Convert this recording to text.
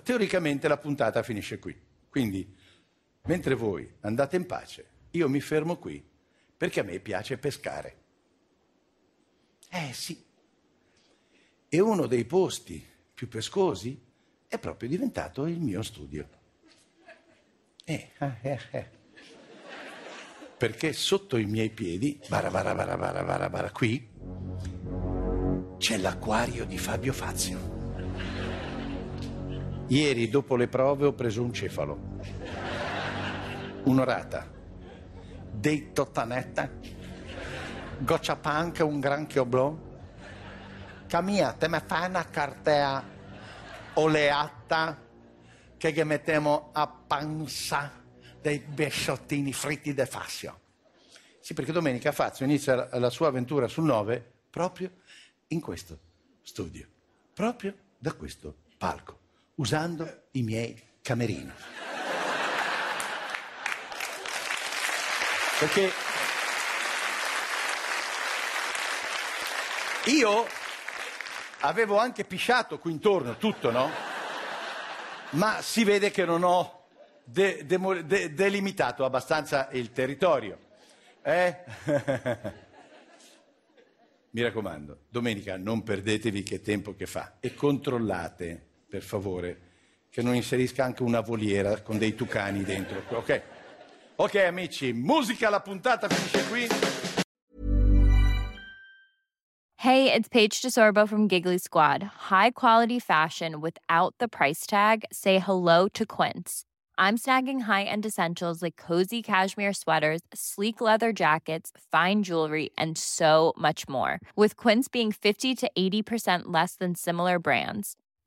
teoricamente la puntata finisce qui. Quindi, mentre voi andate in pace, io mi fermo qui, perché a me piace pescare. Eh sì. E uno dei posti più pescosi è proprio diventato il mio studio. Eh, eh, eh, eh. Perché sotto i miei piedi, bara bara bara bara bara, bara qui, c'è l'acquario di Fabio Fazio. Ieri, dopo le prove, ho preso un cefalo, un'orata, dei tottanetta, goccia punk, un granchio blu. Camia, te me fai una cartea oleata che mettiamo a panza dei besciottini fritti de Fassio. Sì, perché domenica Fazio inizia la sua avventura sul 9 proprio in questo studio, proprio da questo palco usando i miei camerini. Perché io avevo anche pisciato qui intorno, tutto, no? Ma si vede che non ho de- demo- de- delimitato abbastanza il territorio. Eh? Mi raccomando, domenica non perdetevi che tempo che fa e controllate per favore, che non inserisca anche una voliera con dei tucani dentro. Ok? Ok amici, musica, la puntata finisce qui. Hey, it's Paige DeSorbo from Giggly Squad. High quality fashion without the price tag. Say hello to Quince. I'm snagging high-end essentials like cozy cashmere sweaters, sleek leather jackets, fine jewelry, and so much more. With Quince being 50 to 80% less than similar brands